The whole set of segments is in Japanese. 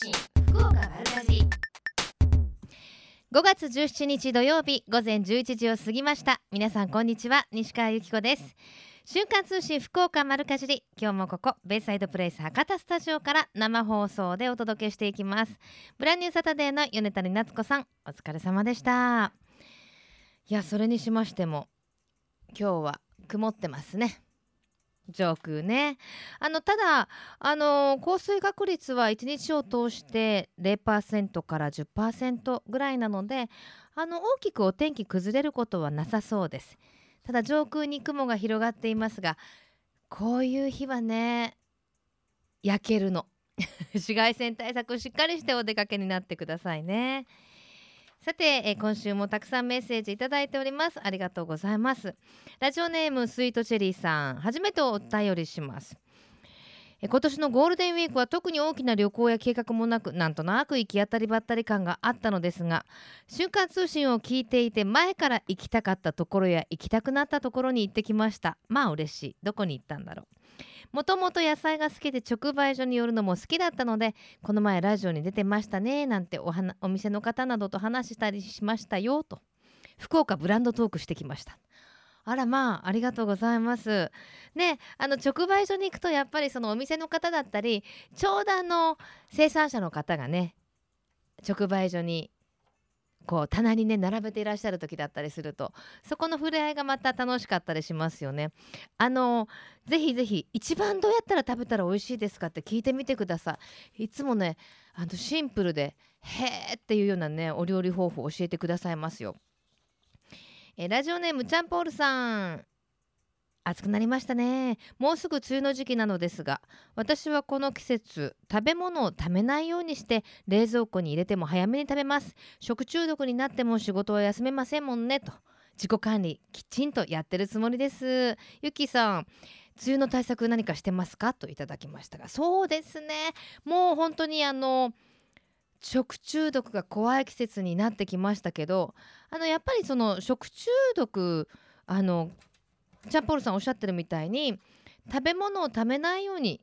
信福岡丸かじ5月17日土曜日午前11時を過ぎました。皆さんこんにちは西川由紀子です。瞬間通信福岡丸かじり。今日もここベイサイドプレイス博多スタジオから生放送でお届けしていきます。ブランニューサタデーの米谷夏子さんお疲れ様でした。いやそれにしましても今日は曇ってますね。上空ね。あのただあの降水確率は1日を通して0%から10%ぐらいなのであの大きくお天気崩れることはなさそうです。ただ上空に雲が広がっていますがこういう日はね焼けるの。紫外線対策しっかりしてお出かけになってくださいね。さて、えー今週もたくさんメッセージいただいております。ありがとうございます。ラジオネームスイートチェリーさん初めてお便りします。今年のゴールデンウィークは特に大きな旅行や計画もなくなんとなく行き当たりばったり感があったのですが瞬間通信を聞いていて前から行きたかったところや行きたくなったところに行ってきました。まあ嬉しい。どこに行ったんだろう。もともと野菜が好きで直売所に寄るのも好きだったのでこの前ラジオに出てましたねなんておはお店の方などと話したりしましたよと。福岡ブランドトークしてきました。あらまあありがとうございます。ねあの直売所に行くとやっぱりそのお店の方だったりちょうどあの生産者の方がね直売所にこう棚にね並べていらっしゃる時だったりするとそこの触れ合いがまた楽しかったりしますよね。あのぜひぜひ一番どうやったら食べたら美味しいですか？って聞いてみてください。いつもねあのシンプルでへーっていうようなねお料理方法を教えてくださいますよ。えラジオネームちゃんぽーるさん暑くなりましたね。もうすぐ梅雨の時期なのですが私はこの季節食べ物を食べないようにして冷蔵庫に入れても早めに食べます。食中毒になっても仕事は休めませんもんねと自己管理きちんとやってるつもりです。ゆきさん梅雨の対策何かしてますか？といただきましたがそうですね。もう本当にあの食中毒が怖い季節になってきましたけどあのやっぱりその食中毒あのジャンポールさんおっしゃってるみたいに食べ物を食べないように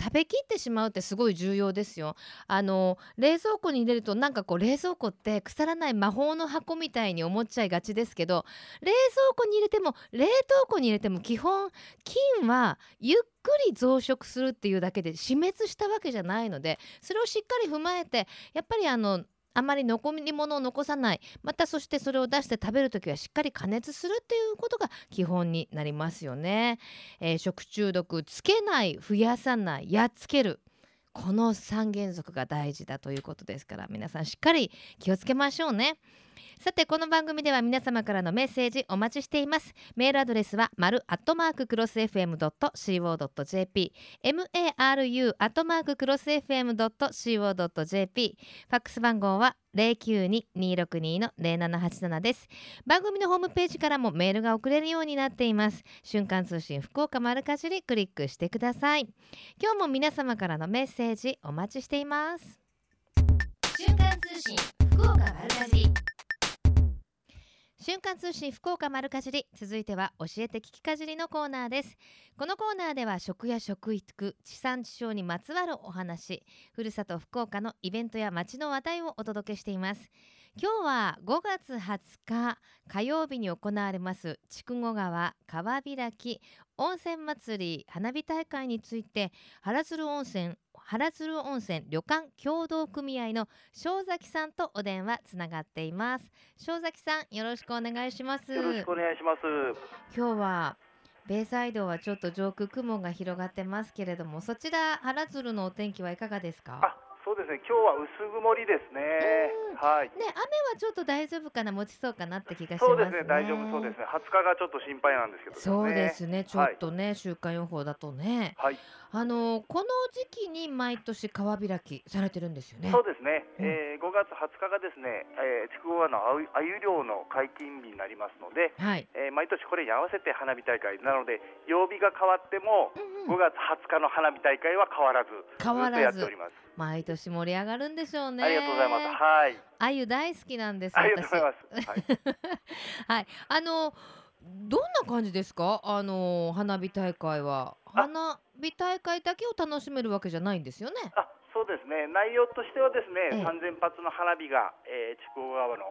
食べきってしまうってすごい重要ですよ。あの冷蔵庫に入れるとなんかこう冷蔵庫って腐らない魔法の箱みたいに思っちゃいがちですけど冷蔵庫に入れても冷凍庫に入れても基本菌はゆっくり増殖するっていうだけで死滅したわけじゃないのでそれをしっかり踏まえてやっぱりあのあまり残り物を残さない。またそしてそれを出して食べる時はしっかり加熱するっていうことが基本になりますよね、えー食中毒つけない増やさないやっつける。この三原則が大事だということですから皆さんしっかり気をつけましょうね。さてこの番組では皆様からのメッセージお待ちしています。メールアドレスは丸アットマーククロス FM.co.jp maru アットマーククロス FM.co.jp ファックス番号は092-262-0787です。番組のホームページからもメールが送れるようになっています。瞬間通信福岡丸かじりクリックしてください。今日も皆様からのメッセージお待ちしています。瞬間通信福岡丸かじり。瞬間通信福岡丸かじり続いては教えて聞きかじりのコーナーです。このコーナーでは食や食育地産地消にまつわるお話ふるさと福岡のイベントや街の話題をお届けしています。今日は5月20日火曜日に行われます筑後川川開き温泉祭り花火大会について原鶴温泉原鶴温泉旅館協同組合の正崎さんとお電話つながっています正崎さんよろしくお願いしますよろしくお願いします。今日はベイサイドはちょっと上空雲が広がってますけれどもそちら原鶴のお天気はいかがですか？あ、そうですね。今日は薄曇りですね。はい。ね雨はちょっと大丈夫かな？持ちそうかなって気がしますねそうですね。大丈夫そうですね。20日がちょっと心配なんですけど、そうですねちょっとね、週間予報だとねはい。あのこの時期に毎年川開きされてるんですよねそうですね。うんえー5月20日がですね、えー、筑後川のあゆ鮎漁の解禁日になりますので、はい、えー毎年これに合わせて花火大会なので曜日が変わってもうんうん5月20日の花火大会は変わらず変わらずやっております。毎年盛り上がるんでしょうねありがとうございます。はい。あゆ大好きなんですありがとうござい私ます。はい。はい、あのどんな感じですか？あの花火大会は。あ。花火大会だけを楽しめるわけじゃないんですよね。あそうですね。内容としてはですね、ええ。3000発の花火が、えー、筑後川の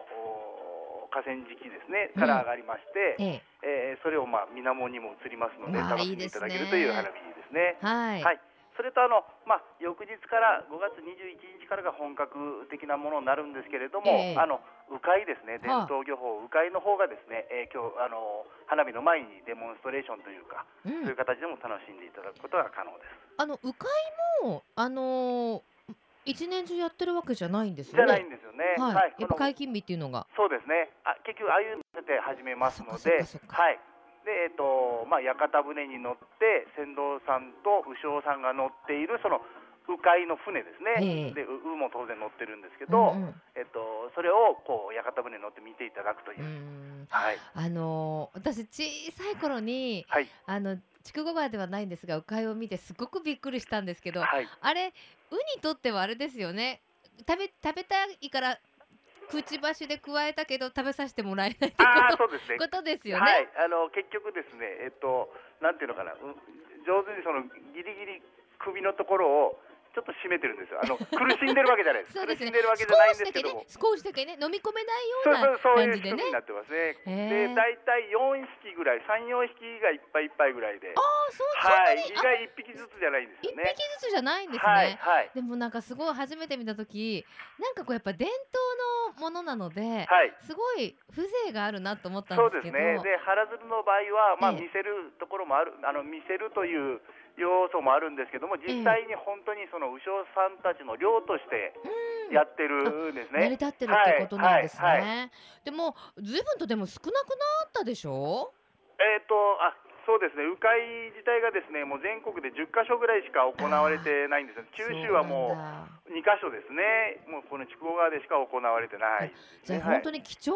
河川敷ですねから上がりまして、ええ。えーそれをまあ水面にも映りますので楽しんでいただけるという花火ですね。はい、はい、それとあの、まあ、翌日から5月21日からが本格的なものになるんですけれども、ええ。あの鵜飼ですね、伝はあ統漁法、鵜飼の方がですね、えー今日あの花火の前にデモンストレーションというか、う、そういうん形でも楽しんでいただくことが可能です。あの鵜飼もあのー一年中やってるわけじゃないんですよじゃないねんですよね。はい、やっぱ解禁日っていうのがそうですね。あ結局ああいうので始めますので、はい。でえっ、とまあ屋形船に乗って船頭さんと鵜匠さんが乗っているその鵜飼の船ですね。ええで鵜鵜も当然乗ってるんですけど、うんうんえっとそれをこう屋形船に乗って見ていただくというう。んはいあのー私小さい頃にはいあの筑後川ではないんですが鵜飼を見てすごくびっくりしたんですけどはい。あれウにとってはあれですよね食べ食べたいからくちばしで加えたけど食べさせてもらえないってあそうですねと。ことですよはいね。あの結局ですねえっとなんていうのかなう上手にそのギリギリ首のところをちょっと締めてるんですよ。あの苦しんでるわけじゃないです。そうですね苦しんでるわけじゃないんですけども。少しだけね飲み込めないようそうなそうそういう感じでね仕組みになってますね。で大体4匹ぐらい3、4匹がいっぱいいっぱいぐらいで、ああそうはい、意外1匹ずつじゃないんです一よね。匹ずつじゃないんですね。はいはいでもなんかすごい初めて見た時なんかこうやっぱ伝統のものなので、はい。すごい風情があるなと思ったんそうですけどですね。で原鶴の場合はまあええ見せるところもある、あの見せるという要素もあるんですけども、実際に本当にその鵜匠さんたちの漁としてうんやってるんですね。成り立ってるってことなんですね。はいはいでも随分とでも少なくなったでしょ？えっ、とあそうですね。鵜飼自体がですね、もう全国で10カ所ぐらいしか行われてないんですよ。九州はもう2カ所ですね。もうこの筑後川でしか行われてないね。じゃあはい本当に貴重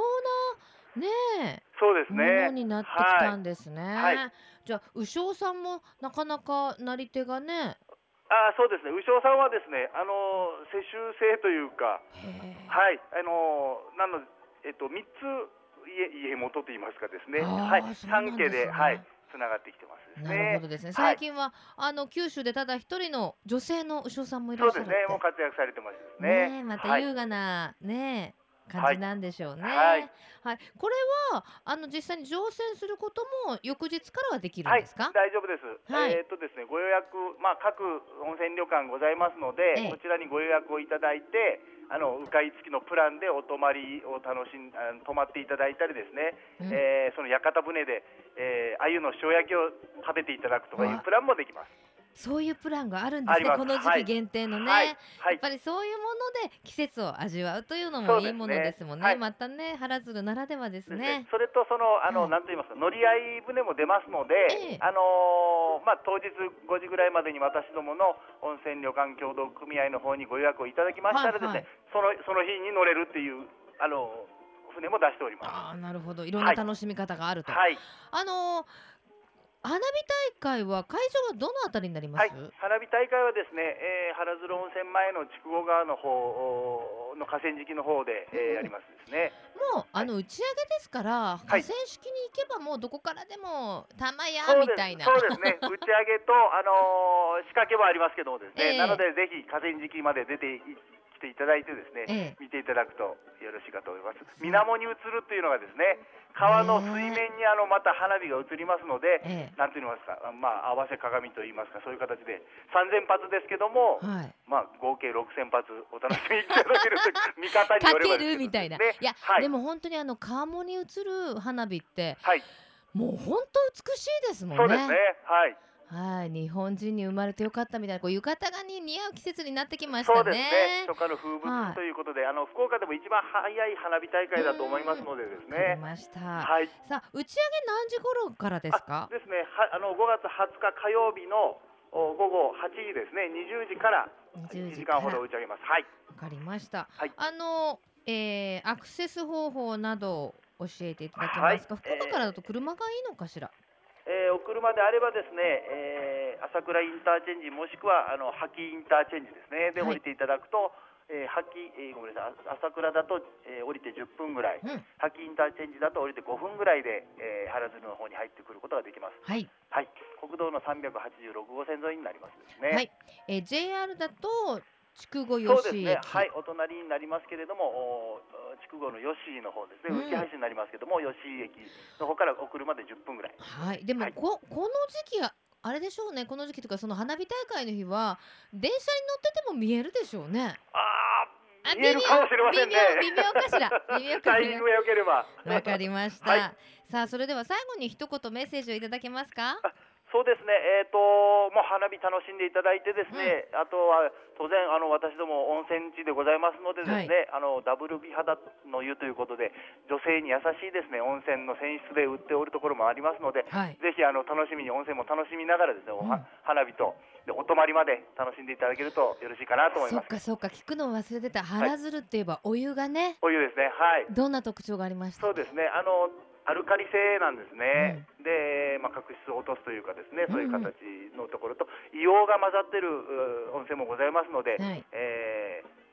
なねそうですものね。になってきたんですね。はいじゃあ鵜匠さんもなかなかなり手がね。あそうですね。鵜匠さんはですね、あの世襲制というか、はい、あのなのえっと三つ家家元と言いますかですね。はい、三家ではいつながってきてますですなね。るほどですね。はい最近は、あの九州でただ一人の女性の鵜匠さんもいらっしゃるって。そうですね。もう活躍されてますねね。えまたはい優雅なね、感じなんでしょうね。はい。はい。これはあの実際に乗船することも翌日からはできるんはいですか？、大丈夫です。はい。えーっとですね、ご予約、まあ各温泉旅館ございますので、ええ。こちらにご予約をいただいて、あの迂回付きのプランでお泊まりを楽しん、泊まっていただいたりですね、うん。えーその屋形船で、えー、鮎の塩焼きを食べていただくとかいうわプランもできます。そういうプランがあるんですね。この時期限定のね。はい、はい、やっぱりそういうもので季節を味わうというのもいいものですもんね。はいまたね原鶴ならではですですね。それとそのあの、はいなんと言いますか乗り合い船も出ますので、ええあのーまあ当日5時ぐらいまでに私どもの温泉旅館協同組合の方にご予約をいただきましたらですね、はいはいそのその日に乗れるっていうあの船も出しております。ああなるほどいろんな楽しみ方があると。はい、あのー花火大会は会場はどのあたりになります？はい、花火大会はですね、えー、原鶴温泉前の筑後川の方の河川敷の方で、えーやりますですね。もうあの打ち上げですから、はい河川敷に行けばもうどこからでも玉やみたいな。そうですね、打ち上げと、あのー仕掛けはありますけどもですね、ええなのでぜひ河川敷まで出てきていただいてですね、ええ見ていただくとよろしいかと思います。水面に映るっていうのがですね、川の水面にあのまた花火が映りますので、えなんて言いますか、まあ合わせ鏡と言いますか、そういう形で3000発ですけどもえ、はい。まあ合計6000発お楽しみいただけると 見方によればですけどるみたいな。ねいや、はいでも本当にあの川面に映る花火ってはい、もう本当美しいですもんね。そうですね、はい。はい、日本人に生まれてよかったみたいなこう浴衣がに似合う季節になってきましたね。そうですね。初夏の風物ということで、あの福岡でも一番早い花火大会だと思いますのでですね。ました。はい。さあ打ち上げ何時頃からですか？あ。ですね。はあの5月20日火曜日のお午後8時ですね。20時から20 1時間ほど打ち上げます。はい。わかりました。はいあの、えーアクセス方法など教えていただけますか？はい福岡からだと車がいいのかしら？えーお車であればですね、えー朝倉インターチェンジもしくはあの覇気インターチェンジですね。ではい。降りていただくと、えー、覇気、えーごめんなさいあ朝倉だと、えー降りて10分ぐらい、うん。覇気インターチェンジだと降りて5分ぐらいで、えー原鶴の方に入ってくることができます。はい、はい、国道の386号線沿いになりますですね。はい、えー JR だと筑後そうですね、はい、お隣になりますけれども、お筑後の吉井の方ですね、うん。浮橋になりますけども、吉井駅の方からお車で10分ぐらい。はい、でも、はい。ここの時期はあれでしょうね。この時期とかその花火大会の日は電車に乗ってても見えるでしょうね。あああ、見えるかもしれませんね。微妙微妙かしら。微妙かタしら。イミングが良ければ。わかりました、はい。さあそれでは最後に一言メッセージをいただけますか？そうですね、えー、ともう花火楽しんでいただいて、ですね、あとは当然、あの私ども温泉地でございますので、ですね、あのダブル美肌の湯ということで、女性に優しいですね温泉の泉質で売っておるところもありますので、はい。ぜひあの楽しみに、温泉も楽しみながら、ですね、うん。花火とでお泊まりまで楽しんでいただけるとよろしいかなと思いそます。っかそっか聞くの忘れてた。原鶴って言えばお湯がね、お湯ですね、はい。どんな特徴がありました？そうですね、あのアルカリ性なんですね、で、まあ、角質を落とすというか、ですねそういう形のところと、硫黄が混ざってるう温泉もございますので、はい。えー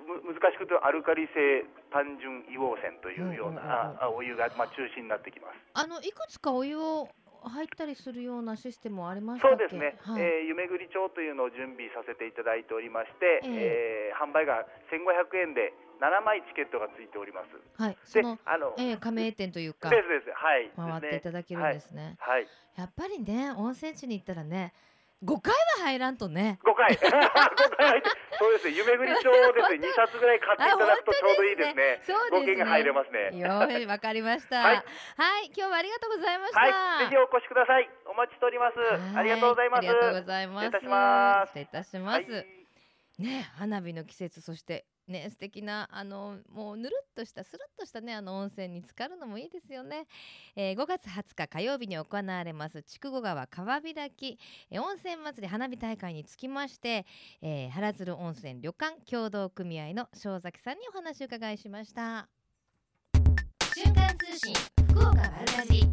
む難しく言うとアルカリ性単純硫黄泉というような、お湯が、まあ、中心になってきます。あのいくつかお湯を入ったりするようなシステムはありましたっけ？そうですね、はい。えー夢ぐり帳というのを準備させていただいておりまして、ええ。ー販売が1500円で7枚チケットがついております。はいそでの、あの、えー、加盟店というかですです、はい。回っていただけるんですねはい。はいやっぱりね温泉地に行ったらね5回は入らんとね5回、5回そうですね、夢ぐり帳をですね、2冊ぐらい買っていただくとちょうどいいですね。そうですね入れますね。よーいわかりました。ははいい、今日はありがとうございました。はい、ぜひお越しください。お待ちしております。ありがとうございます。ありがとうございます。失礼いたします失礼いたします。はいね花火の季節そしてね素敵なあのもうぬるっとしたスルッとしたねあの温泉に浸かるのもいいですよね、えー5月20日火曜日に行われます筑後川川開き、えー温泉祭り花火大会につきまして、えー原鶴温泉旅館協同組合の正崎さんにお話を伺いしました。瞬間通信福岡丸かじり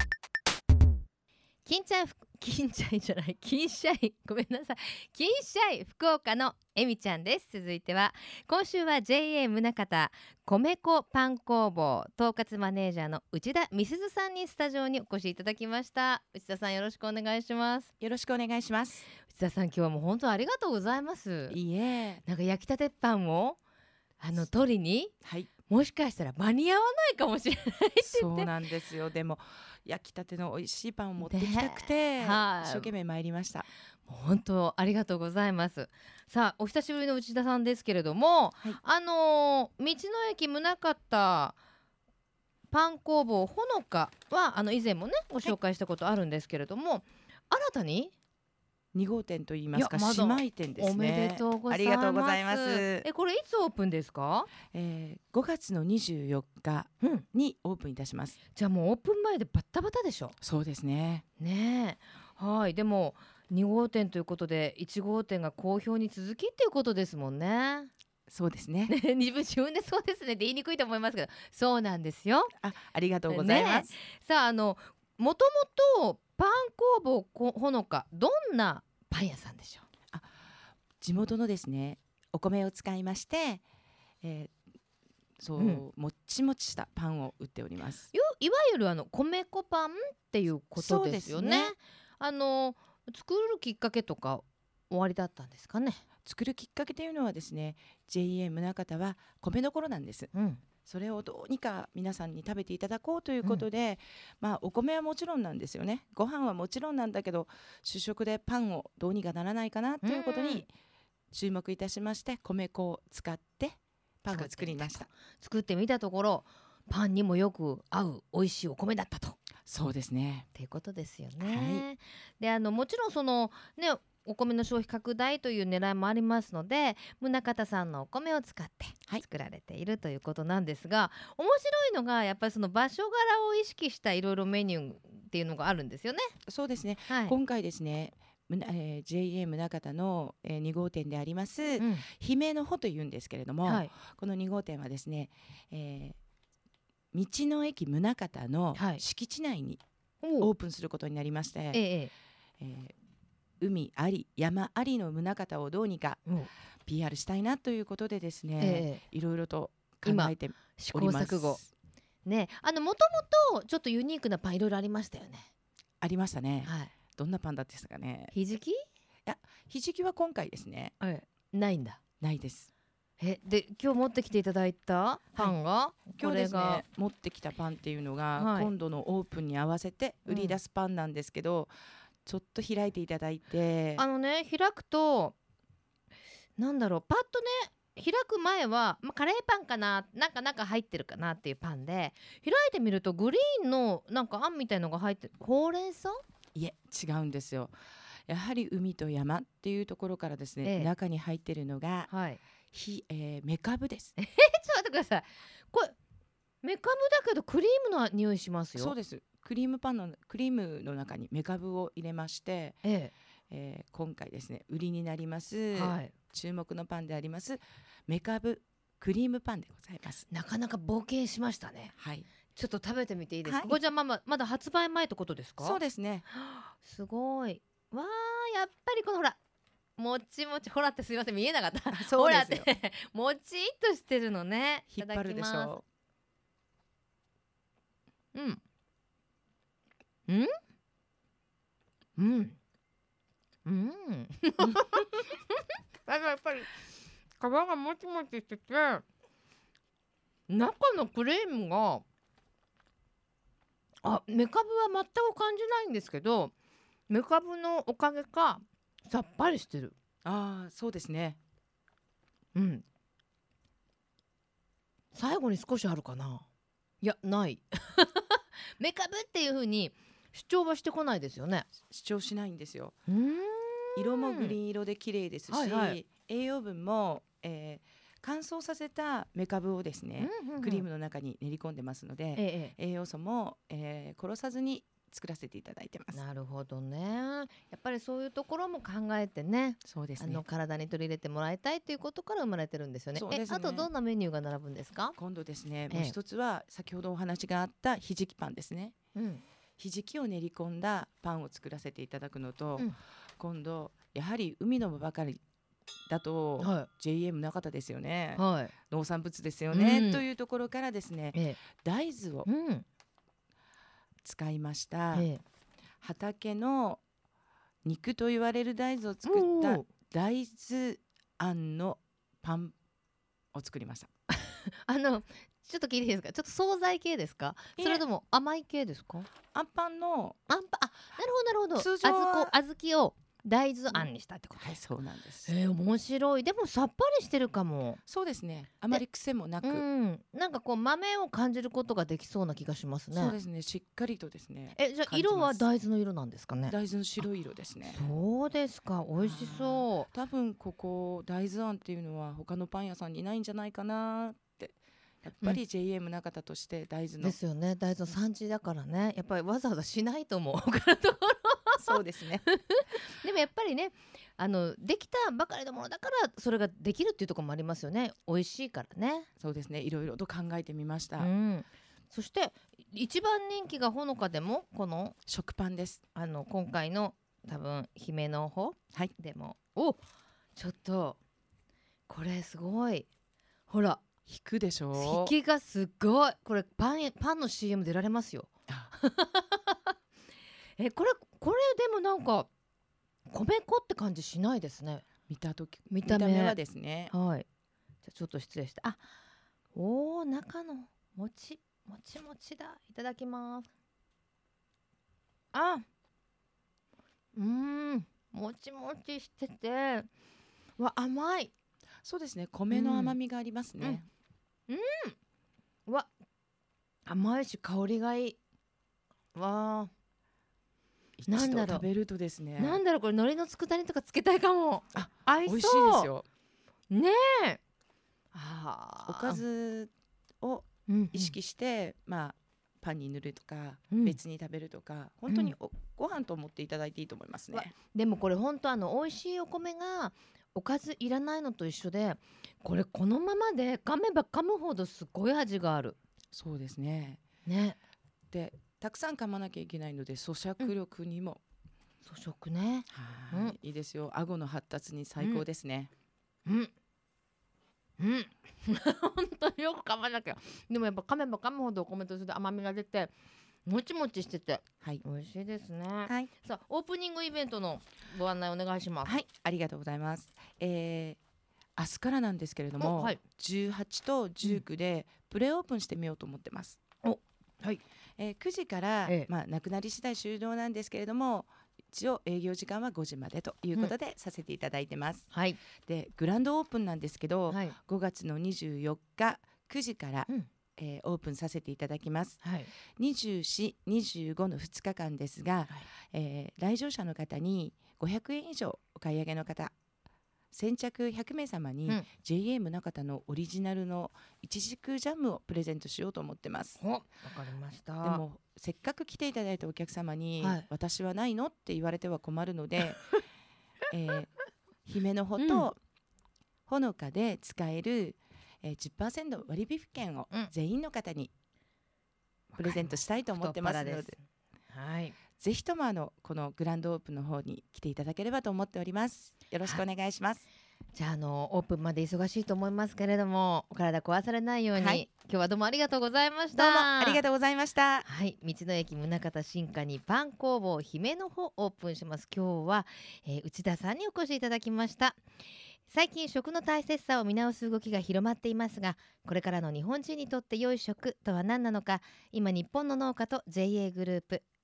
金ちゃんふ 金ちゃんじゃない金シャイ。ごめんなさい。金シャイ福岡のえみちゃんです続いては今週は JA 宗方米粉パン工房統括マネージャーの内田美鈴さんにスタジオにお越しいただきました内田さんよろしくお願いしますよろしくお願いします。内田さん今日はもう本当ありがとうございますいいえ。なんか焼きたてパンをあの取りにはい。もしかしたら間に合わないかもしれないそうなんですよ。でも焼きたての美味しいパンを持ってきたくて、ねはい一生懸命参りました。本当ありがとうございますさあお久しぶりの内田さんですけれども、はい。あのー道の駅宗方パン工房ほのかはあの以前もねご紹介したことあるんですけれども、新たに？二号店と言いますかまだ。姉妹店ですね。おめでとうございます。ありがとうございます。えこれいつオープンですか、えー、5月の24日うん、にオープンいたします。じゃあもうオープン前でバッタバタでしょ？そうですね。ねえ。はい。でも2号店ということで1号店が好評に続きっていうことですもんね。そうですね。ね、自分自分でそうですねって言いにくいと思いますけどそうなんですよあ、ありがとうございます。さああのもともとパン工房こほのかどんなパン屋さんでしょ地元のですね、お米を使いまして、えー、そう、うんもっちもちしたパンを売っております。いわゆるあの米粉パンっていうことですよねねあの作るきっかけとか終わりだったんですかね？作るきっかけというのはですね JA 宗方は米どころなんです。うん。それをどうにか皆さんに食べていただこうということで、まあお米はもちろんなんですよね。ご飯はもちろんなんだけど主食でパンをどうにかならないかなということうんうん。に注目いたしまして米粉を使ってパンを作りました。作ってみたところパンにもよく合う美味しいお米だったとそうですねっていうことですよね。であのもちろんそのねお米の消費拡大という狙いもありますので宗像さんのお米を使ってはい作られているということなんですが、面白いのがやっぱりその場所柄を意識したいろいろメニューっていうのがあるんですよね。そうですね、はい。今回ですねえー JA 宗像の、えー、2号店であります、うん姫の穂というんですけれども、はいこの2号店はですね、えー道の駅宗像のはい。敷地内におオープンすることになりまして、えええー海あり山ありの宗像をどうにかええ PR したいなということでですね、ええいろいろと考今えて試行おります。錯誤。ねあのもともとちょっとユニークなパンいろいろありましたよね。ありましたね、はい。どんなパンだったですかね。ひじき？ひじきは今回ですね。ええ。ないんだ。ないですえで今日持ってきていただいたパンが、今日ですこれが？ね持ってきたパンっていうのが、はい。今度のオープンに合わせて売り出すパンなんですけど、ちょっと開いていただいて。あのね開くとなんだろうパッとね開く前は、まあ、カレーパンかななんか中入ってるかなっていうパンで開いてみるとグリーンのなんかあんみたいのが入ってる。ほうれん草？いえ違うんですよ。やはり海と山っていうところからですね、ええ。中に入ってるのがはいひ、えー、メカブです。ちょっと待ってください。これメカブだけどクリームの匂いしますよ。そうです。クリームパンのクリームの中にメカブを入れまして、ええ。ー今回ですね売りになります、えはい。注目のパンでありますメカブクリームパンでございます。なかなか冒険しましたね。はい。ちょっと食べてみていいですか、はい。これじゃあまままだ発売前ってことですか？そうですね。すごい。わーやっぱりこのほらもちもちほらってすいません見えなかった。そうですよ。ほらって。もちっとしてるのね。引っ張るでしょ。ううん。うん。うん。うん。あのやっぱり皮がもちもちしてて中のクリームがあメカブは全く感じないんですけどメカブのおかげかさっぱりしてる。ああそうですね。うん。最後に少しあるかな。いやない。メカブっていう風に主張はしてこないですよね。主張しないんですよ。うん。色もグリーン色で綺麗ですし、はいはい。栄養分も、えー乾燥させたメカブをですね、クリームの中に練り込んでますので、ええ。栄養素も、えー殺さずに作らせていただいてます。なるほどね。やっぱりそういうところも考えてねそうですね。あの。体に取り入れてもらいたいということから生まれてるんですよね。ね。えあとどんなメニューが並ぶんですか、今度ですね、ええ。もう一つは先ほどお話があったひじきパンですね。うん、ひじきを練り込んだパンを作らせていただくのと、うん。今度やはり海のばかりだと、は JM なかったですよね、いはい。農産物ですよね、うん。というところからですねえ大豆をえうん使いました、ええ。畑の肉と言われる大豆を作った大豆あんのパンを作りました。あのちょっと聞いていいですか？ちょっと惣菜系ですか？それとも甘い系ですか？あんパンのあんぱあなるほどなるほど。通常はあずこ小豆を大豆あんにしたってこと？ですか、そうなんです。えー、面白い。でもさっぱりしてるかも。そうですね。あまり癖もなく、うん。なんかこう豆を感じることができそうな気がしますね。そうですね。しっかりとですね。えじゃあ色は大豆の色なんですかね？大豆の白い色ですね。そうですか。美味しそ多分ここ大豆あんっていうのは他のパン屋さんにないんじゃないかなって。やっぱり JM 中田として大豆の、うですよね。大豆の産地だからね。やっぱりわざわざしないと思う。他のところ そうですね。でもやっぱりねあのできたばかりのものだからそれができるっていうところもありますよね。美味しいからね。そうですね。いろいろと考えてみました、うん。そして一番人気がほのかでもこの食パンです。あの今回の多分姫の方はい。でも。おちょっとこれすごい。ほら。引くでしょ？引きがすごい。これパンパンの CM 出られますよ。あ。えこれこれでもなんか米粉って感じしないですね。見た時見た目は。ですね。はい。じゃあちょっと失礼して。あおー中の餅。もちもちだ。いただきます。あうーん。もちもちしてて。わ甘い。そうですね。米の甘みがありますね、わ甘いし香りがいい。わ一なんだろう。度食べるとですね。ーなんだろうこれ海苔の佃煮とかつけたいかも。あ合いそう。美味しいですよ。ねえ。おかずをうんうん。意識して、まあパンに塗るとか、うん。別に食べるとか本当にお、ご飯と思っていただいていいと思いますわねでもこれ本当あの美味しいお米がおかずいらないのと一緒でこれこのままで噛めば噛むほどすごい味がある。そうですね。ね。でたくさん噛まなきゃいけないので咀嚼力にも、粗食ね。はい。うん。いいですよ。顎の発達に最高ですね、うん。うん。本当によく噛まなきゃ。でもやっぱ噛めば噛むほどお米として甘みが出てもちもちしててはい。美味しいですね、はい。さあオープニングイベントのご案内お願いします。はい。ありがとうございます、えー明日からなんですけれども、おはい。18と19でプレオープンしてみようと思ってます。はいえー9時から、ええ。まあなくなり次第終了なんですけれども一応営業時間は5時までということでさせていただいてます。はい。でグランドオープンなんですけど、はい。5月の24日9時から、うん。えーオープンさせていただきます。はい。24、25の2日間ですが、えー来場者の方に500円以上お買い上げの方先着100名様に、うん。JA 宗方のオリジナルのいちじくジャムをプレゼントしようと思ってます。おわかりました。でもせっかく来ていただいたお客様に、はい。私はないのって言われては困るので、えー姫の穂うん。とほのかで使える、えー、10%割引券をうん。全員の方にプレゼントしたいと思ってますので。太っ腹です。はいぜひともあのこのグランドオープンの方に来ていただければと思っております。よろしくお願いします。じゃああのオープンまで忙しいと思いますけれどもお体壊されないように、はい今日はどうもありがとうございましたどうもありがとうございました。はい、道の駅宗像新華にパン工房姫の方オープンします今日は、えー内田さんにお越しいただきました最近食の大切さを見直す動きが広まっていますがこれからの日本人にとって良い食とは何なのか今日本の農家と JA グループ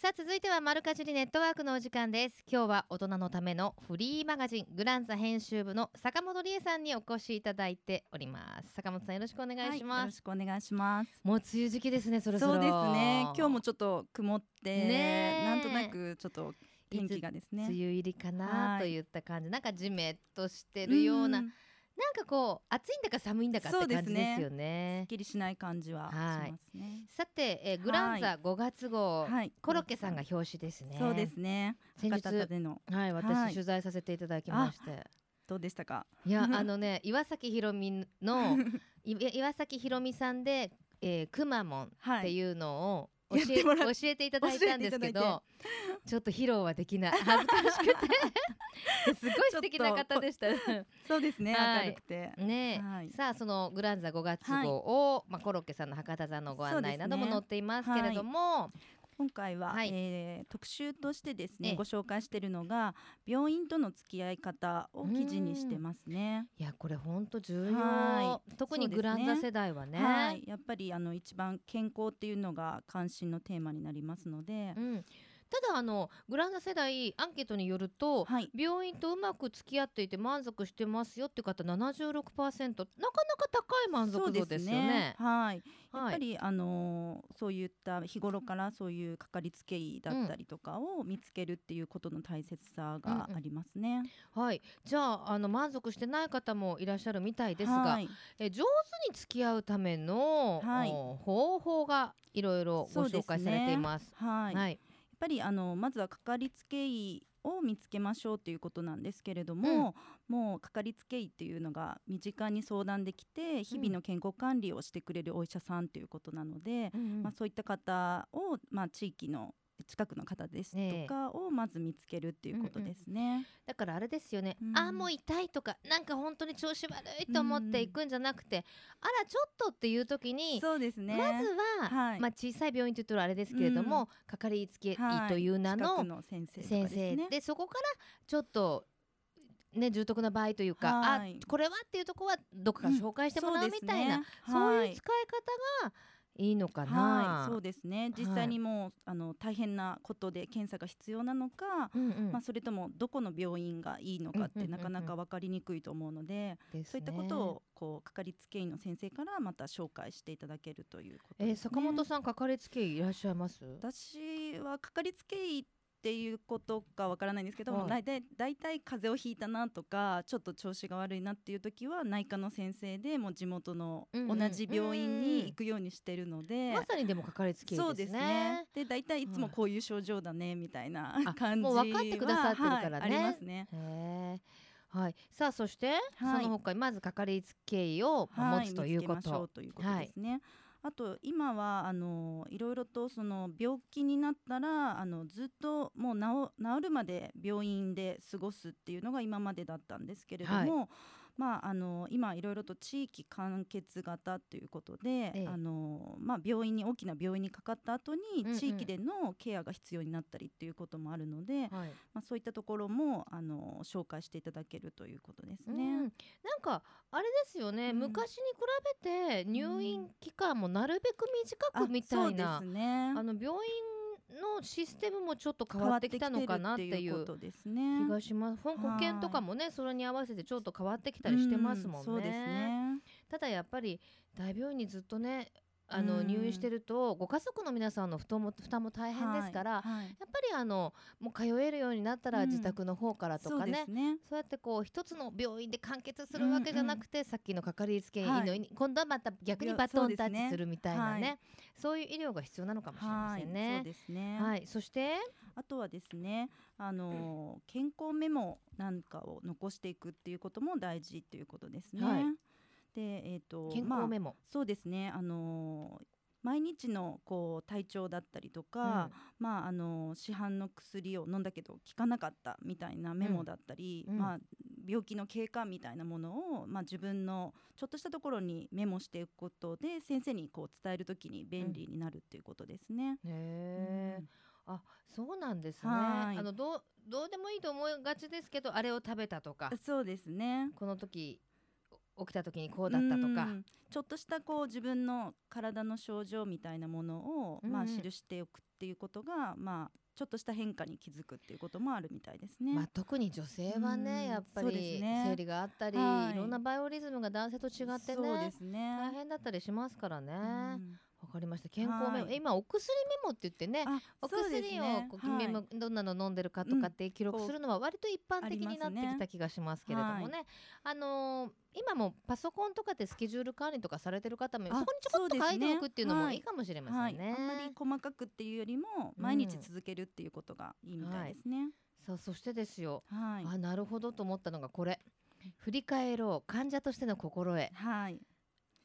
さあ続いてはマルカジリネットワークのお時間です。今日は大人のためのフリーマガジングランザ編集部の坂本理恵さんにお越しいただいております。坂本さんよろしくお願いしよろます、しくお願いします。もう梅雨時期ですねそろそろ。そうですね。今日もちょっと曇って、ねえ。なんとなくちょっと天気がですね。梅雨入りかなはいといった感じ、なんかじめっとしてるような、んなんかこう暑いんだか寒いんだかって感じですよすねっきりしない感じはしはいますね。さて、えーグランザ5月号、はい。コロッケさんが表紙ですねそうですね。先日はい私、はい取材させていただきましてどうでしたか？いや あのね岩崎宏美のい岩崎宏美さんで、えー、くまモンはい。っていうのを教やって 教えていただいたんですけどちょっと披露はできない。恥ずかしくて。すごい素敵な方でした。そうですね。はい。明るくて。ね。え、はい。さあそのグランザ5月号を、まあ、コロッケさんの博多座のご案内なども載っていますけれども、今回は、はい。えー特集としてですええ。ねご紹介しているのが病院との付き合い方を記事にしてますね。いやこれ本当重要、は特にグランザ世代はね。はい、やっぱりあの一番健康っていうのが関心のテーマになりますので、うん、ただあのグランザ世代アンケートによると、はい、病院とうまく付き合っていて満足してますよっていう方76%なかなか高い満足度ですよね。はい、やっはいぱり、あのーそういった日頃からそういうかかりつけ医だったりとかを見つけるっていうことの大切さがありますね。はい、じゃああの満足してない方もいらっしゃるみたいですが、はい、え上手に付き合うための、はい。お方法がいろいろご紹介されています。はい、やっはい、ぱりあのまずはかかりつけ医を見つけましょうということなんですけれども、もうかかりつけ医っていうのが身近に相談できて日々の健康管理をしてくれるお医者さんということなので、うんうん。まあ、そういった方を、まあ、地域の近くの方ですとかをまず見つけるっていうことですね。だからあれですよね、うん。あーもう痛いとかなんか本当に調子悪いと思っていくんじゃなくて、あらちょっとっていう時に、そうですね。まずは、はい。まあ、小さい病院というとあれですけれども、うん。かかりつけ医はいという名近くのの先生ですね。生でそこからちょっとね重篤な場合というか、はい。あこれはっていうところはどこか紹介してもらうみたいな、ねそうはい。いう使い方がいいのかな。はい、そうですね。実際にもう、あの大変なことで検査が必要なのか、うんうんまあそれともどこの病院がいいのかってうんうんうんうんなかなか分かりにくいと思うので、ですそういったことをこうかかりつけ医の先生からまた紹介していただけるということです、ね。えー坂本さんかかりつけ医いらっしゃいます？私はかかりつけ医っていうことかわからないんですけども、はい。大体大体風邪をひいたなとかちょっと調子が悪いなっていう時は内科の先生でもう地元のうんうん。同じ病院に行くようにしてるので、まさにでもかかりつけ医そうですですね。ね。で大体いつもこういう症状だねみたいなあ感じはもう分かってくださってるからね。はいありますね。はい、さあそして、はい。その他にまずかかりつけ医を持つというこ見つけましょうと。ということですね。あと今はあのいろいろとその病気になったらあのずっともう治治るまで病院で過ごすっていうのが今までだったんですけれども、まああの今いろいろと地域完結型ということで、ええあのまあ病院に大きな病院にかかった後にうんうん地域でのケアが必要になったりっていうこともあるので、はい。まあそういったところもあの紹介していただけるということですうんね。なんかあれですよね、うん昔に比べて入院期間もなるべく短くみたいな、そうですね。あの病院のシステムもちょっと変わってきたのかなっていうことですね。気がします。保はい険とかもね、それに合わせてちょっと変わってきたりしてますもんね。うそうですね。ただやっぱり大病院にずっとねあのうん入院してるとご家族の皆さんの負担も負担も大変ですから、はいはい。やっぱりあのもう通えるようになったらうん。自宅の方からとそうかね、ですね。そうやってこう一つの病院で完結するわけじゃなくて、さっきのかかりつけ医の、はい今度はまた逆にバトンタッチするみたいなね。はい。そういう医療が必要なのかもしれまはい、せんね。そうですね。はい、そして、あとはですね、あのー健康メモなんかを残していくっていうことも大事ということですね。はいで、えっ、と健康メモ、そうですね。あのー毎日のこう体調だったりとか、まああの市販の薬を飲んだけど効かなかったみたいなメモだったり、うんまあ病気の経過みたいなものをまあ自分のちょっとしたところにメモしていくことで先生にこう伝えるときに便利になるっていうことですね。うんへえ、あそうなんですね。はいあのどうどうでもいいと思いがちですけどあれを食べたとかうんそうですね。この時起きた時にこうだったとか。うんちょっとしたこう自分の体の症状みたいなものを、まあ記しておくっていうことがまあちょっとした変化に気づくっていうこともあるみたいですね。まあ、特に女性はね、うんやっぱり生理があったり、はいい、ろんなバイオリズムが男性と違ってねすね。大変だったりしますからね。わ、うんかりました。健康メモ、はい。今お薬メモって言ってねあお薬をねこう君もどんなの飲んでるかとかって記録するのは割と一般的になってきた気がしますけれどもね、あのー今もパソコンとかでスケジュール管理とかされてる方もそあこにちょこっと書いておくっていうのもいいかもしれまはい、せんね。あんまり細かくっていうよりも毎日続けるっていうことがいいみたいですね。さあそしてですよ、はい、あなるほどと思ったのがこれ。振り返ろう。患者としての心得。はい、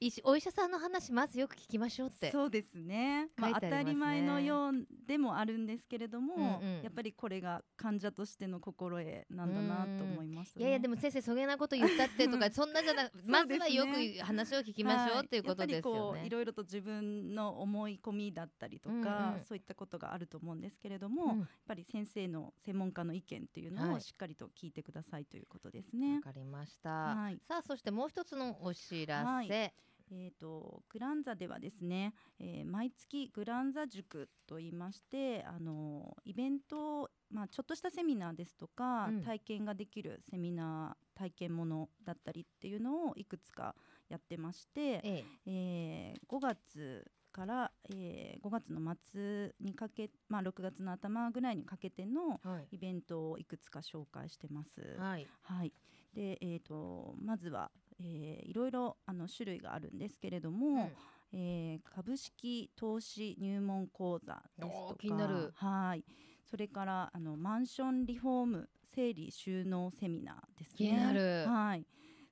医師お医者さんの話まずよく聞きましょうってそうですね。まあね。当たり前のようでもあるんですけれども、うんうん。やっぱりこれが患者としての心得なんだなと思いました、ね。いやいやでも先生そげなこと言ったってとか そんなじゃなまずはよく話を聞きましょうっていうことですよはやっぱりこういね。ろいろと自分の思い込みだったりとか、うんうん。そういったことがあると思うんですけれども、うん。やっぱり先生の専門家の意見っていうのはい。をしっかりと聞いてくださいということですね。わ。かりました、はい。さあそしてもう一つのお知らせ、はいえー、とグランザではですね、えー毎月グランザ塾といいましてあのイベントを、まあ、ちょっとしたセミナーですとか、うん。体験ができるセミナー体験ものだったりっていうのをいくつかやってまして、ええ。ー5月から、えー5月の末にかけ、まあ、6月の頭ぐらいにかけてのイベントをいくつか紹介してます。はい。はい、で、えー、とまずは、えーいろいろあの種類があるんですけれども、えー株式投資入門講座ですとか気になる。はい。それからあのマンションリフォーム整理収納セミナーですね。気になる。はい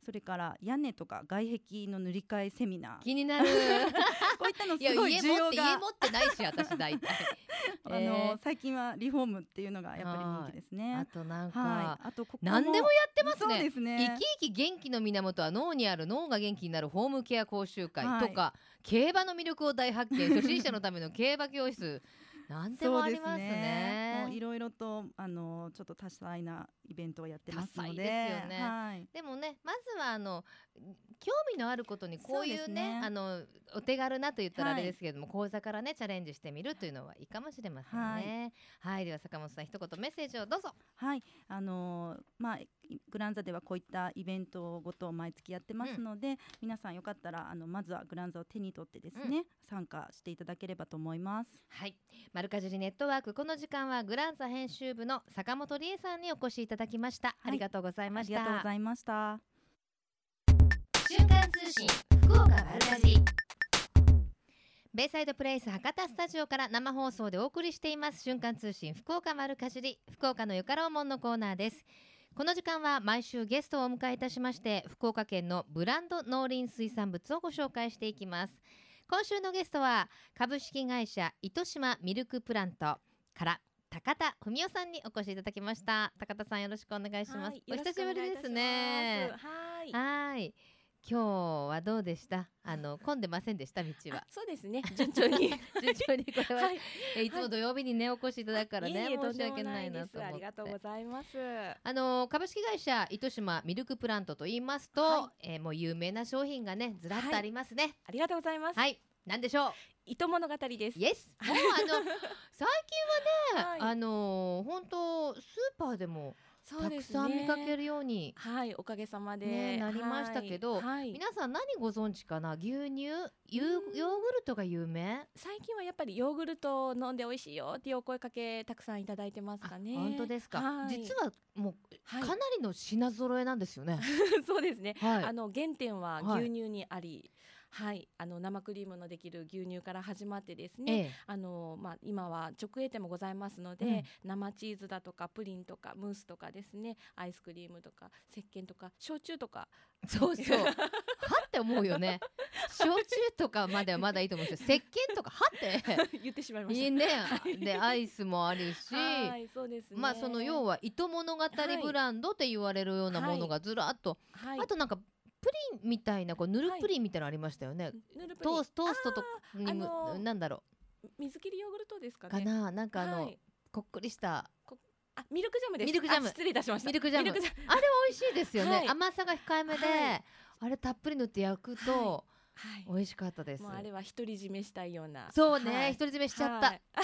それから屋根とか外壁の塗り替えセミナー。気になる。こういったのすごい家需要が持って家持ってないし私大体。あの、えー。最近はリフォームっていうのがやっぱり人気ですね。あとなんか、はい、あとここも。何でもやってますね。生き生き元気の源は脳にある脳が元気になるホームケア講習会はい。とか、競馬の魅力を大発見。初心者のための競馬教室なんでもありますね。いろいろとあのちょっと多彩なイベントをやってますので、多彩ですよね。はい。でもねまずはあの興味のあることにこういうねね。あのお手軽なと言ったらあはいれですけれども、講座からねチャレンジしてみるというのはいいかもしれませんね。はい、では坂本さん一言メッセージをどうぞ。はい、あのーまあいグランザではこういったイベントごとを毎月やってますので、皆さんよかったらあのまずはグランザを手に取ってですね、参加していただければと思います。はい、マルカジュリネットワークこの時間はグランザ編集部の坂本理恵さんにお越しいただきました、ありがとうございありました。がとうございました。瞬間通信福岡丸かじりベイサイドプレイス博多スタジオから生放送でお送りしています。瞬間通信福岡丸かじり福岡のよかろうもんのコーナーです。この時間は毎週ゲストをお迎えいたしまして福岡県のブランド農林水産物をご紹介していきます今週のゲストは株式会社糸島ミルクプラントから高田文夫さんにお越しいただきました。高田さんよろしくお願いします、はいお久しぶりですね。はい。はい今日はどうでした？あの混んでませんでした？道はあそうですね。順調に。順調にこれは、はい。えいつも土曜日にねお越しいただくからねいえいえ申し訳ないなとありがとうございます。あの株式会社糸島ミルクプラントと言いますと、はえーもう有名な商品がねずらっとありますね。ありがとうございます。はい、なんでしょう？糸物語です。イエス。もうあの最近はね、はいあの本当スーパーでもたくさん見かける。るように。はい、おかげさまで、ねなりましたけど皆さん何ご存知かな？牛乳？ユーヨーグルトが有名？最近はやっぱりヨーグルト飲んで美味しいよっていうお声かけたくさんいただいてますかね。本当ですか、はい。実はもうはい。かなりの品揃えなんですよね、そうですね。はい。あの原点ははい。牛乳にあり、はい、あの生クリームのできる牛乳から始まってですね。ええあのまあ、今は直営店もございますので、生チーズだとかプリンとかムースとかですねアイスクリームとか石鹸とか焼酎とかそうそう。はって思うよね。焼酎とかまではまだいいと思うんですよ。石鹸とかはって。言ってしまいましいいね。はいでアイスもあるし、た。はいそうですね。まあその要は糸物語ブランドって言われるようなものがずらっと、はい、あとなんかプリンみたいなこうぬるプリンみたいなのありましたよね。ヌルプリントーストーストとにあむ、のーなんだろ水切りヨーグルトですかうかね。ななんかあの、はいこっくりしたあミルクジャムです。ミルクジャムあ失礼いたしました。ミルクジャムあれ美味しいですよね。はい甘さが控えめで、はいあれたっぷり塗って焼くとはい。美味しかったです。もうあれは独り占めしたいような。そうね、はい独り占めしちゃった。はい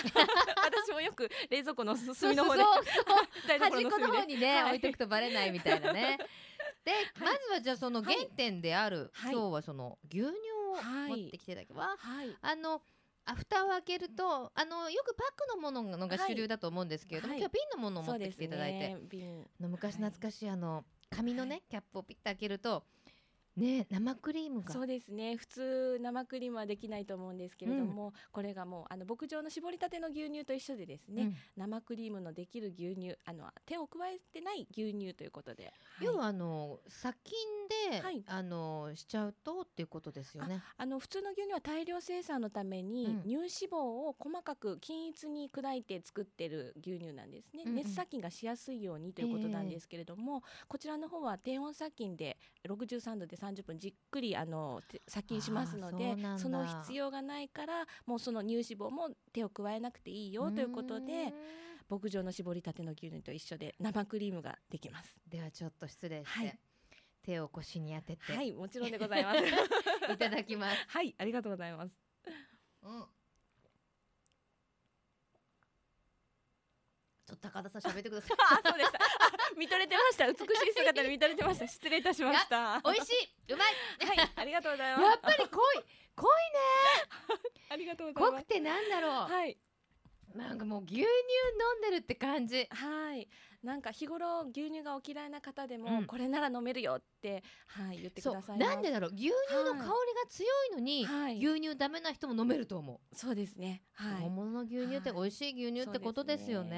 私もよく冷蔵庫のそう隅の方でそうそう台端っこの所隅で方にね、はい置いとくとバレないみたいなね。で、まずはじゃあその原点である、はい。今日はその牛乳をはい持ってきていただきます。はい。あのあ蓋を開けるとあのよくパックのもののが主流だと思うんですけれども、はい。今日は瓶のものを持ってきていただいて、ね。の昔懐かしいあの紙のね、キャップをピッと開けるとね生クリームが。そうですね。普通生クリームはできないと思うんですけれども、これがもうあの牧場の絞りたての牛乳と一緒でですね、うん。生クリームのできる牛乳あの手を加えてない牛乳ということで、要はい。はあの殺菌で、はい。あのしちゃうとっていうことですよね。あの普通の牛乳は大量生産のために、うん。乳脂肪を細かく均一に砕いて作ってる牛乳なんですね、うんうん。熱殺菌がしやすいようにということなんですけれども、こちらの方は低温殺菌で63度で30分じっくりあのて殺菌しますのでその必要がないからもうその乳脂肪も手を加えなくていいよということで牧場の絞りたての牛乳と一緒で生クリームができます。ではちょっと失礼して、はい手を腰に当てて、、はいいもちろんでございます。ただきます。はいありがとうございます。うん。ちょっと高田さん喋ってください。あ、そうでした。あ見とれてました。美しい姿で見とれてました。失礼いたしました。美味しい、うまい。はい、ありがとうございます。やっぱり濃い、濃い ありがとうね。ございます。濃くてなんだろはい、う。なんかもう牛乳飲んでるって感じ。はい、なんか日頃牛乳がお嫌いな方でも、うんこれなら飲めるよって、はい、言ってください。なんでだろう牛乳の香りが強いのに、はい牛乳ダメな人も飲めると思う、そうですね。はい。本物の牛乳ってはい美味しい牛乳ってことですよね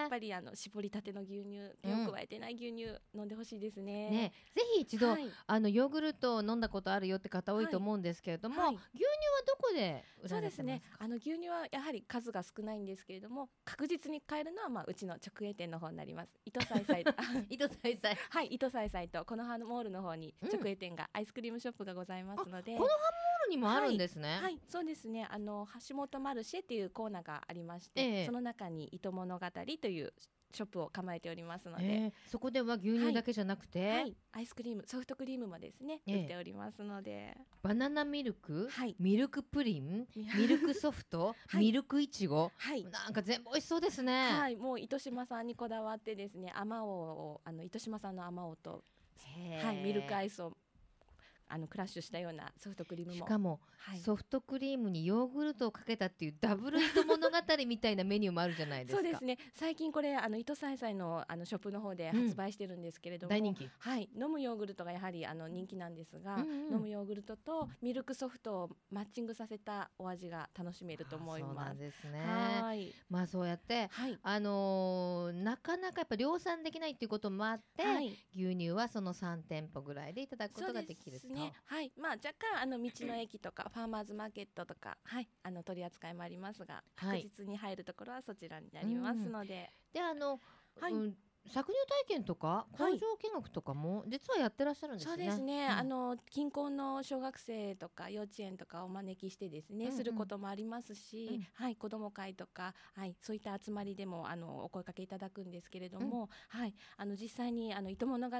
やっぱりあの絞りたての牛乳、手を加えてない牛乳飲んでほしいですね。ねぜひ一度、はいあのヨーグルトを飲んだことあるよって方多いと思うんですけれども、はい牛乳はどこで売そうですね。あの牛乳はやはり数が少ないんですけれども、確実に買えるのはまあうちの直営店の方になります。糸さいさい。糸さいさい。はい、糸さいさいとこのハモールの方にうん。直営店がアイスクリームショップがございますので、このにもあるんですね、はい、そうですね。あの橋本マルシェっていうコーナーがありまして、ええ。その中に糸物語というショップを構えておりますので、えーそこでは牛乳だけじゃなくて、はい、アイスクリーム、ソフトクリームもですね、ええ。売っておりますので、バナナミルク、はい。ミルクプリン？ミルクソフト、はい。ミルクいちごはい。なんか全部美味しそうですね、はい、もう糸島さんにこだわってですね、あまおうをあの糸島さんのあまおうと、はい、ミルクアイスをあのクラッシュしたようなソフトクリームも。しかも、はい。ソフトクリームにヨーグルトをかけたっていうダブルイート物語みたいなメニューもあるじゃないですか。そうですね。最近これあの糸さいさいのあのショップの方でうん発売してるんですけれども、大人気。はい。飲むヨーグルトがやはりあの人気なんですが、うんうん飲むヨーグルトとミルクソフトをマッチングさせたお味が楽しめると思います。んですね。はい。まあそうやってはい。あのーなかなかやっぱ量産できないっていうこともあって、はい。牛乳はその3店舗ぐらいでいただくことができると。そうですね。はい、まあ若干あの道の駅とかファーマーズマーケットとか、はい、あの取り扱いもありますが、はい。確実に入るところはそちらになりますので、であの、はい。うん搾乳体験とか工はい。場見学とかも実はやってらっしゃるんですそね。うですね、うん。あの近郊の小学生とか幼稚園とかをお招きしてですね、うんうん。することもありますし、うん。はい子ども会とかはいそういった集まりでもあのお声かけいただくんですけれども、はいあの実際にあの糸物語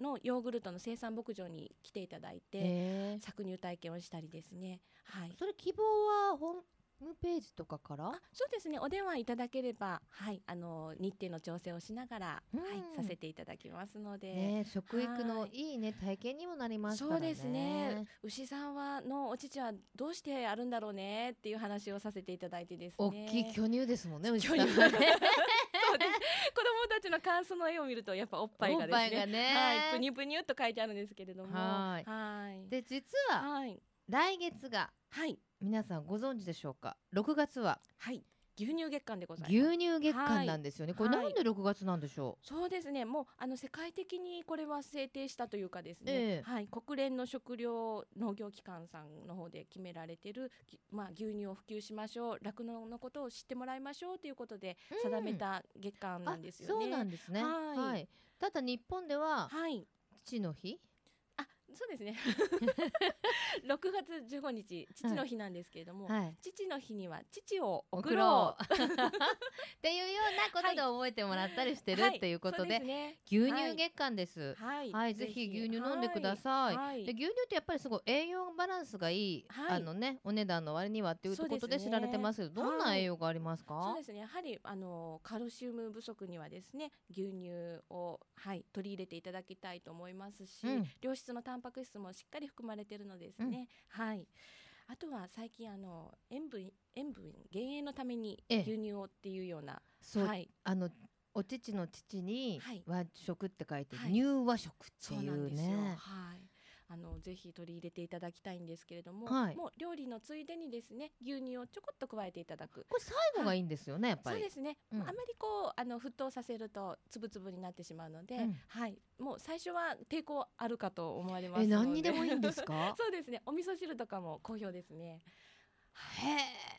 のヨーグルトの生産牧場に来ていただいて、搾乳体験をしたりですね、はい。それ希望はホームページとかから？あそうですね。お電話いただければ、はい、あの日程の調整をしながら、うん。はい、させていただきますので、ね食育のはい。いいね体験にもなりますからね。そうですね。牛さんはのお乳はどうしてあるんだろうねっていう話をさせていただいてですね。大きい巨乳ですもんね、牛さん。そうです。子供たちの感想の絵を見るとやっぱおっぱいがですね。ね。はい、プニプニと書いてあるんですけれども。はい。はい。で実ははい来月がはい。皆さんご存知でしょうか？6月は。はい。牛乳月間でございます。牛乳月間なんですよね、これはいなんで6月なんでしょそうですね。もうあの世界的にこれは制定したというかですね。ええ。はい、国連の食糧農業機関さんの方で決められている、ぎまあ牛乳を普及しましょう、酪農のことを知ってもらいましょうということでうん。定めた月間うなんですよね。そうなんですね。はい。ただ日本でははい。父の日？あ、そうですね。6月15日、父の日なんですけれども、はい。父の日には父を送送ろう。っていうようなことで覚えてもらったりしてる はいっていうことそうで,、すね。牛乳月間です。はい、はい、ぜひ牛乳飲んでください。はい。で牛乳ってやっぱりすごい栄養バランスがいい、はい。あのねお値段の割にはっていうことで知られてますけど、どんなはい栄養がありますか？そうですね。やはりあのカルシウム不足にはですね牛乳を、はい、取り入れていただきたいと思いますし、うん。良質のタンパク質もしっかり含まれているのですね、はい。あとは最近あの塩分塩分減塩のためにええ。牛乳をっていうような、そう、はい。あのお乳の乳にはい。和食って書いて、はい。乳和食っていうね。はいあのぜひ取り入れていただきたいんですけれども、はい。もう料理のついでにですね牛乳をちょこっと加えていただく。これ最後がいいんですよね、やっぱり。そうですね、うん。あまりこうあの沸騰させるとつぶつぶになってしまうので、うん。はい。もう最初は抵抗あるかと思われますのえ、で何にでもいいんですか？そうですね。お味噌汁とかも好評ですね。へえ。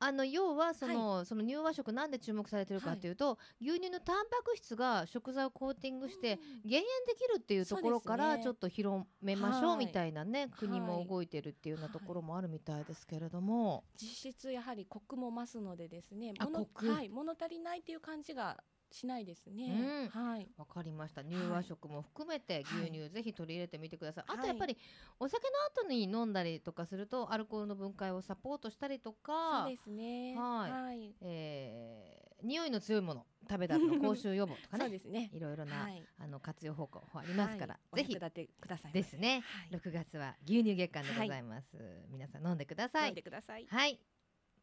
あの要はその、その乳和食なんで注目されてるかというと、牛乳のタンパク質が食材をコーティングして減塩できるっていうところからちょっと広めましょうはい。みたいなね、国も動いてるっていうようなところもあるみたいですけれども、実質やはりコクも増すのでですねあ物はい。物足りないっていう感じがしないですね、うん。はい。わかりました。乳和食も含めてはい。牛乳ぜひ取り入れてみてください、はい。あとやっぱりお酒の後に飲んだりとかするとアルコールの分解をサポートしたりとかそうですね。はい。はい、えー匂いの強いもの食べた後の口臭予防とかね。そうですね。いろいろな、はい。あの活用方法ありますから、はい、ぜひ。立てくださいですね、はい。6月は牛乳月間でございます、皆さん飲んでくださ飲んいでください。はい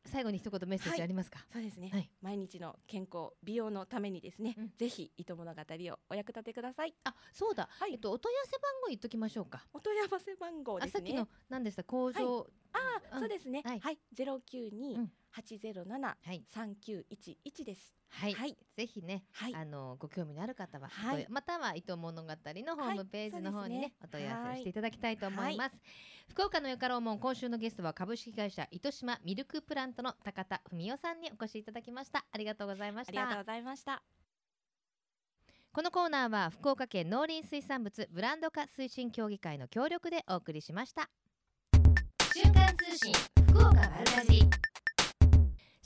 最後に一言メッセージありますか、そうですね、はい。毎日の健康美容のためにですね、うん。ぜひ糸物語をお役立てください。あそうだ、はい。えっとお問い合わせ番号言っときましょうか。お問い合わせ番号ですね。あさっきの何でした？工場、あうん。そうですね。はい。はい。ゼロ九二。うん八ゼロ七はい。三九一一です。はい、はい。ぜひね、はい。あのご興味のある方は、はい。または伊藤物語のホームページの方にね,、ねお問い合わせしていただきたいと思います、福岡のよかろうもん今週のゲストは株式会社糸島ミルクプラントの高田文夫さんにお越しいただきました。ありがとうございました。ありがとうございました。このコーナーは福岡県農林水産物ブランド化推進協議会の協力でお送りしました。瞬間通信福岡丸かじり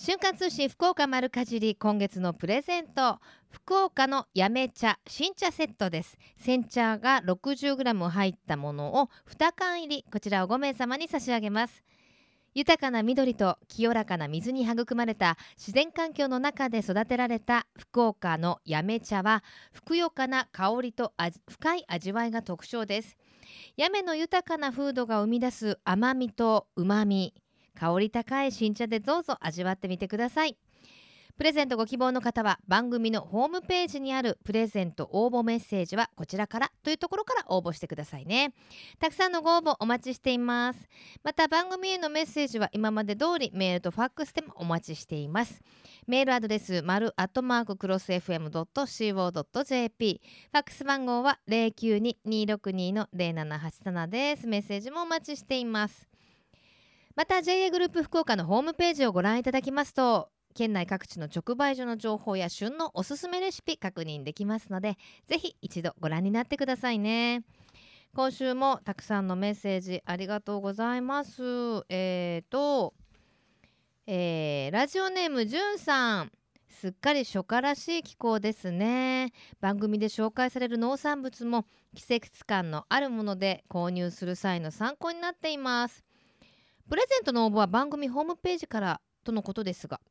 瞬間通信福岡丸かじり今月のプレゼント。福岡のやめ茶新茶セットです。煎茶が 60g 入ったものを2缶入り。こちらを5名様に差し上げます。豊かな緑と清らかな水に育まれた自然環境の中で育てられた福岡の八女茶はふくよかな香りと深い味わいが特徴です。八女の豊かな風土が生み出す甘みと旨み香り高い新茶でどうぞ味わってみてください。プレゼントご希望の方は番組のホームページにあるプレゼント応募メッセージはこちらからというところから応募してくださいね。たくさんのご応募お待ちしています。また番組へのメッセージは今まで通りメールとファックスでもお待ちしています。メールアドレス丸アットマーククロス FM.co.jp ファックス番号は092-262-0787です。メッセージもお待ちしています。また JA グループ福岡のホームページをご覧いただきますと県内各地の直売所の情報や旬のおすすめレシピ確認できますのでぜひ一度ご覧になってくださいね。今週もたくさんのメッセージありがとうございます。えーと、えーラジオネームじゅんさん。すっかり初夏らしい気候ですね。番組で紹介される農産物も季節感のあるもので購入する際の参考になっています。プレゼントの応募は番組ホームページからとのことですが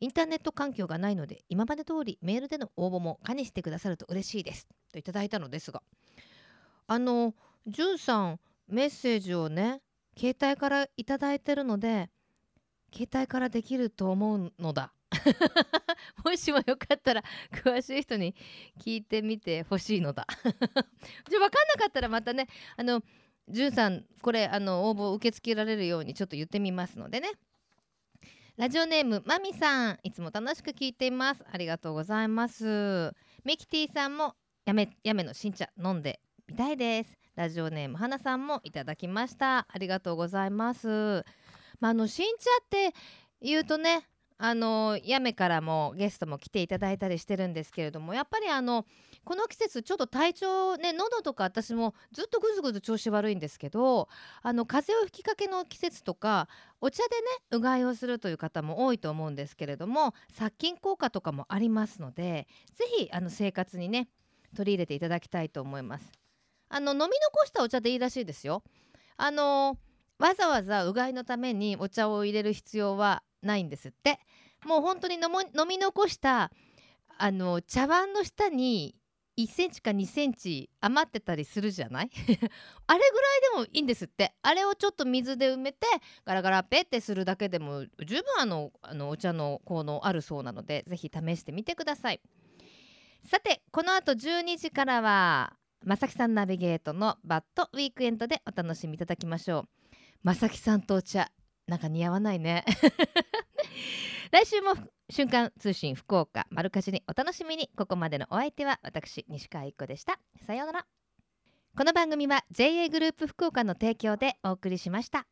インターネット環境がないので今まで通りメールでの応募も加にしてくださると嬉しいです。といただいたのですがあのじゅんさんメッセージをね携帯からいただいてるので携帯からできると思うのだ。もしもよかったら詳しい人に聞いてみてほしいのだ。じゃあ分かんなかったらまたねあのじゅんさんこれあの応募を受け付けられるようにちょっと言ってみますのでね。ラジオネームまみさんいつも楽しく聞いています。ありがとうございます。ミキティさんもやめやめの新茶飲んでみたいです。ラジオネームはなさんもいただきました。ありがとうございます。まああの新茶って言うとねあのやめからもゲストも来ていただいたりしてるんですけれどもやっぱりあのこの季節ちょっと体調ね喉とか私もずっとぐずぐず調子悪いんですけどあの風邪をひきかけの季節とかお茶でねうがいをするという方も多いと思うんですけれども殺菌効果とかもありますのでぜひあの生活にね取り入れていただきたいと思います。あの飲み残したお茶でいいらしいですよ。あのわざわざうがいのためにお茶を入れる必要はないんですって。もう本当に飲み残したあの茶碗の下に1センチか2センチ余ってたりするじゃない？あれぐらいでもいいんですって。あれをちょっと水で埋めてガラガラペってするだけでも十分あのあのお茶の効能あるそうなのでぜひ試してみてください。さてこの後12時からはまさきさんナビゲートのバッドウィークエンドでお楽しみいただきましょう。まさきさんとお茶なんか似合わないね。来週も瞬間通信福岡丸かじにお楽しみに。ここまでのお相手は私西川一子でした。さようなら。この番組は JA グループ福岡の提供でお送りしました。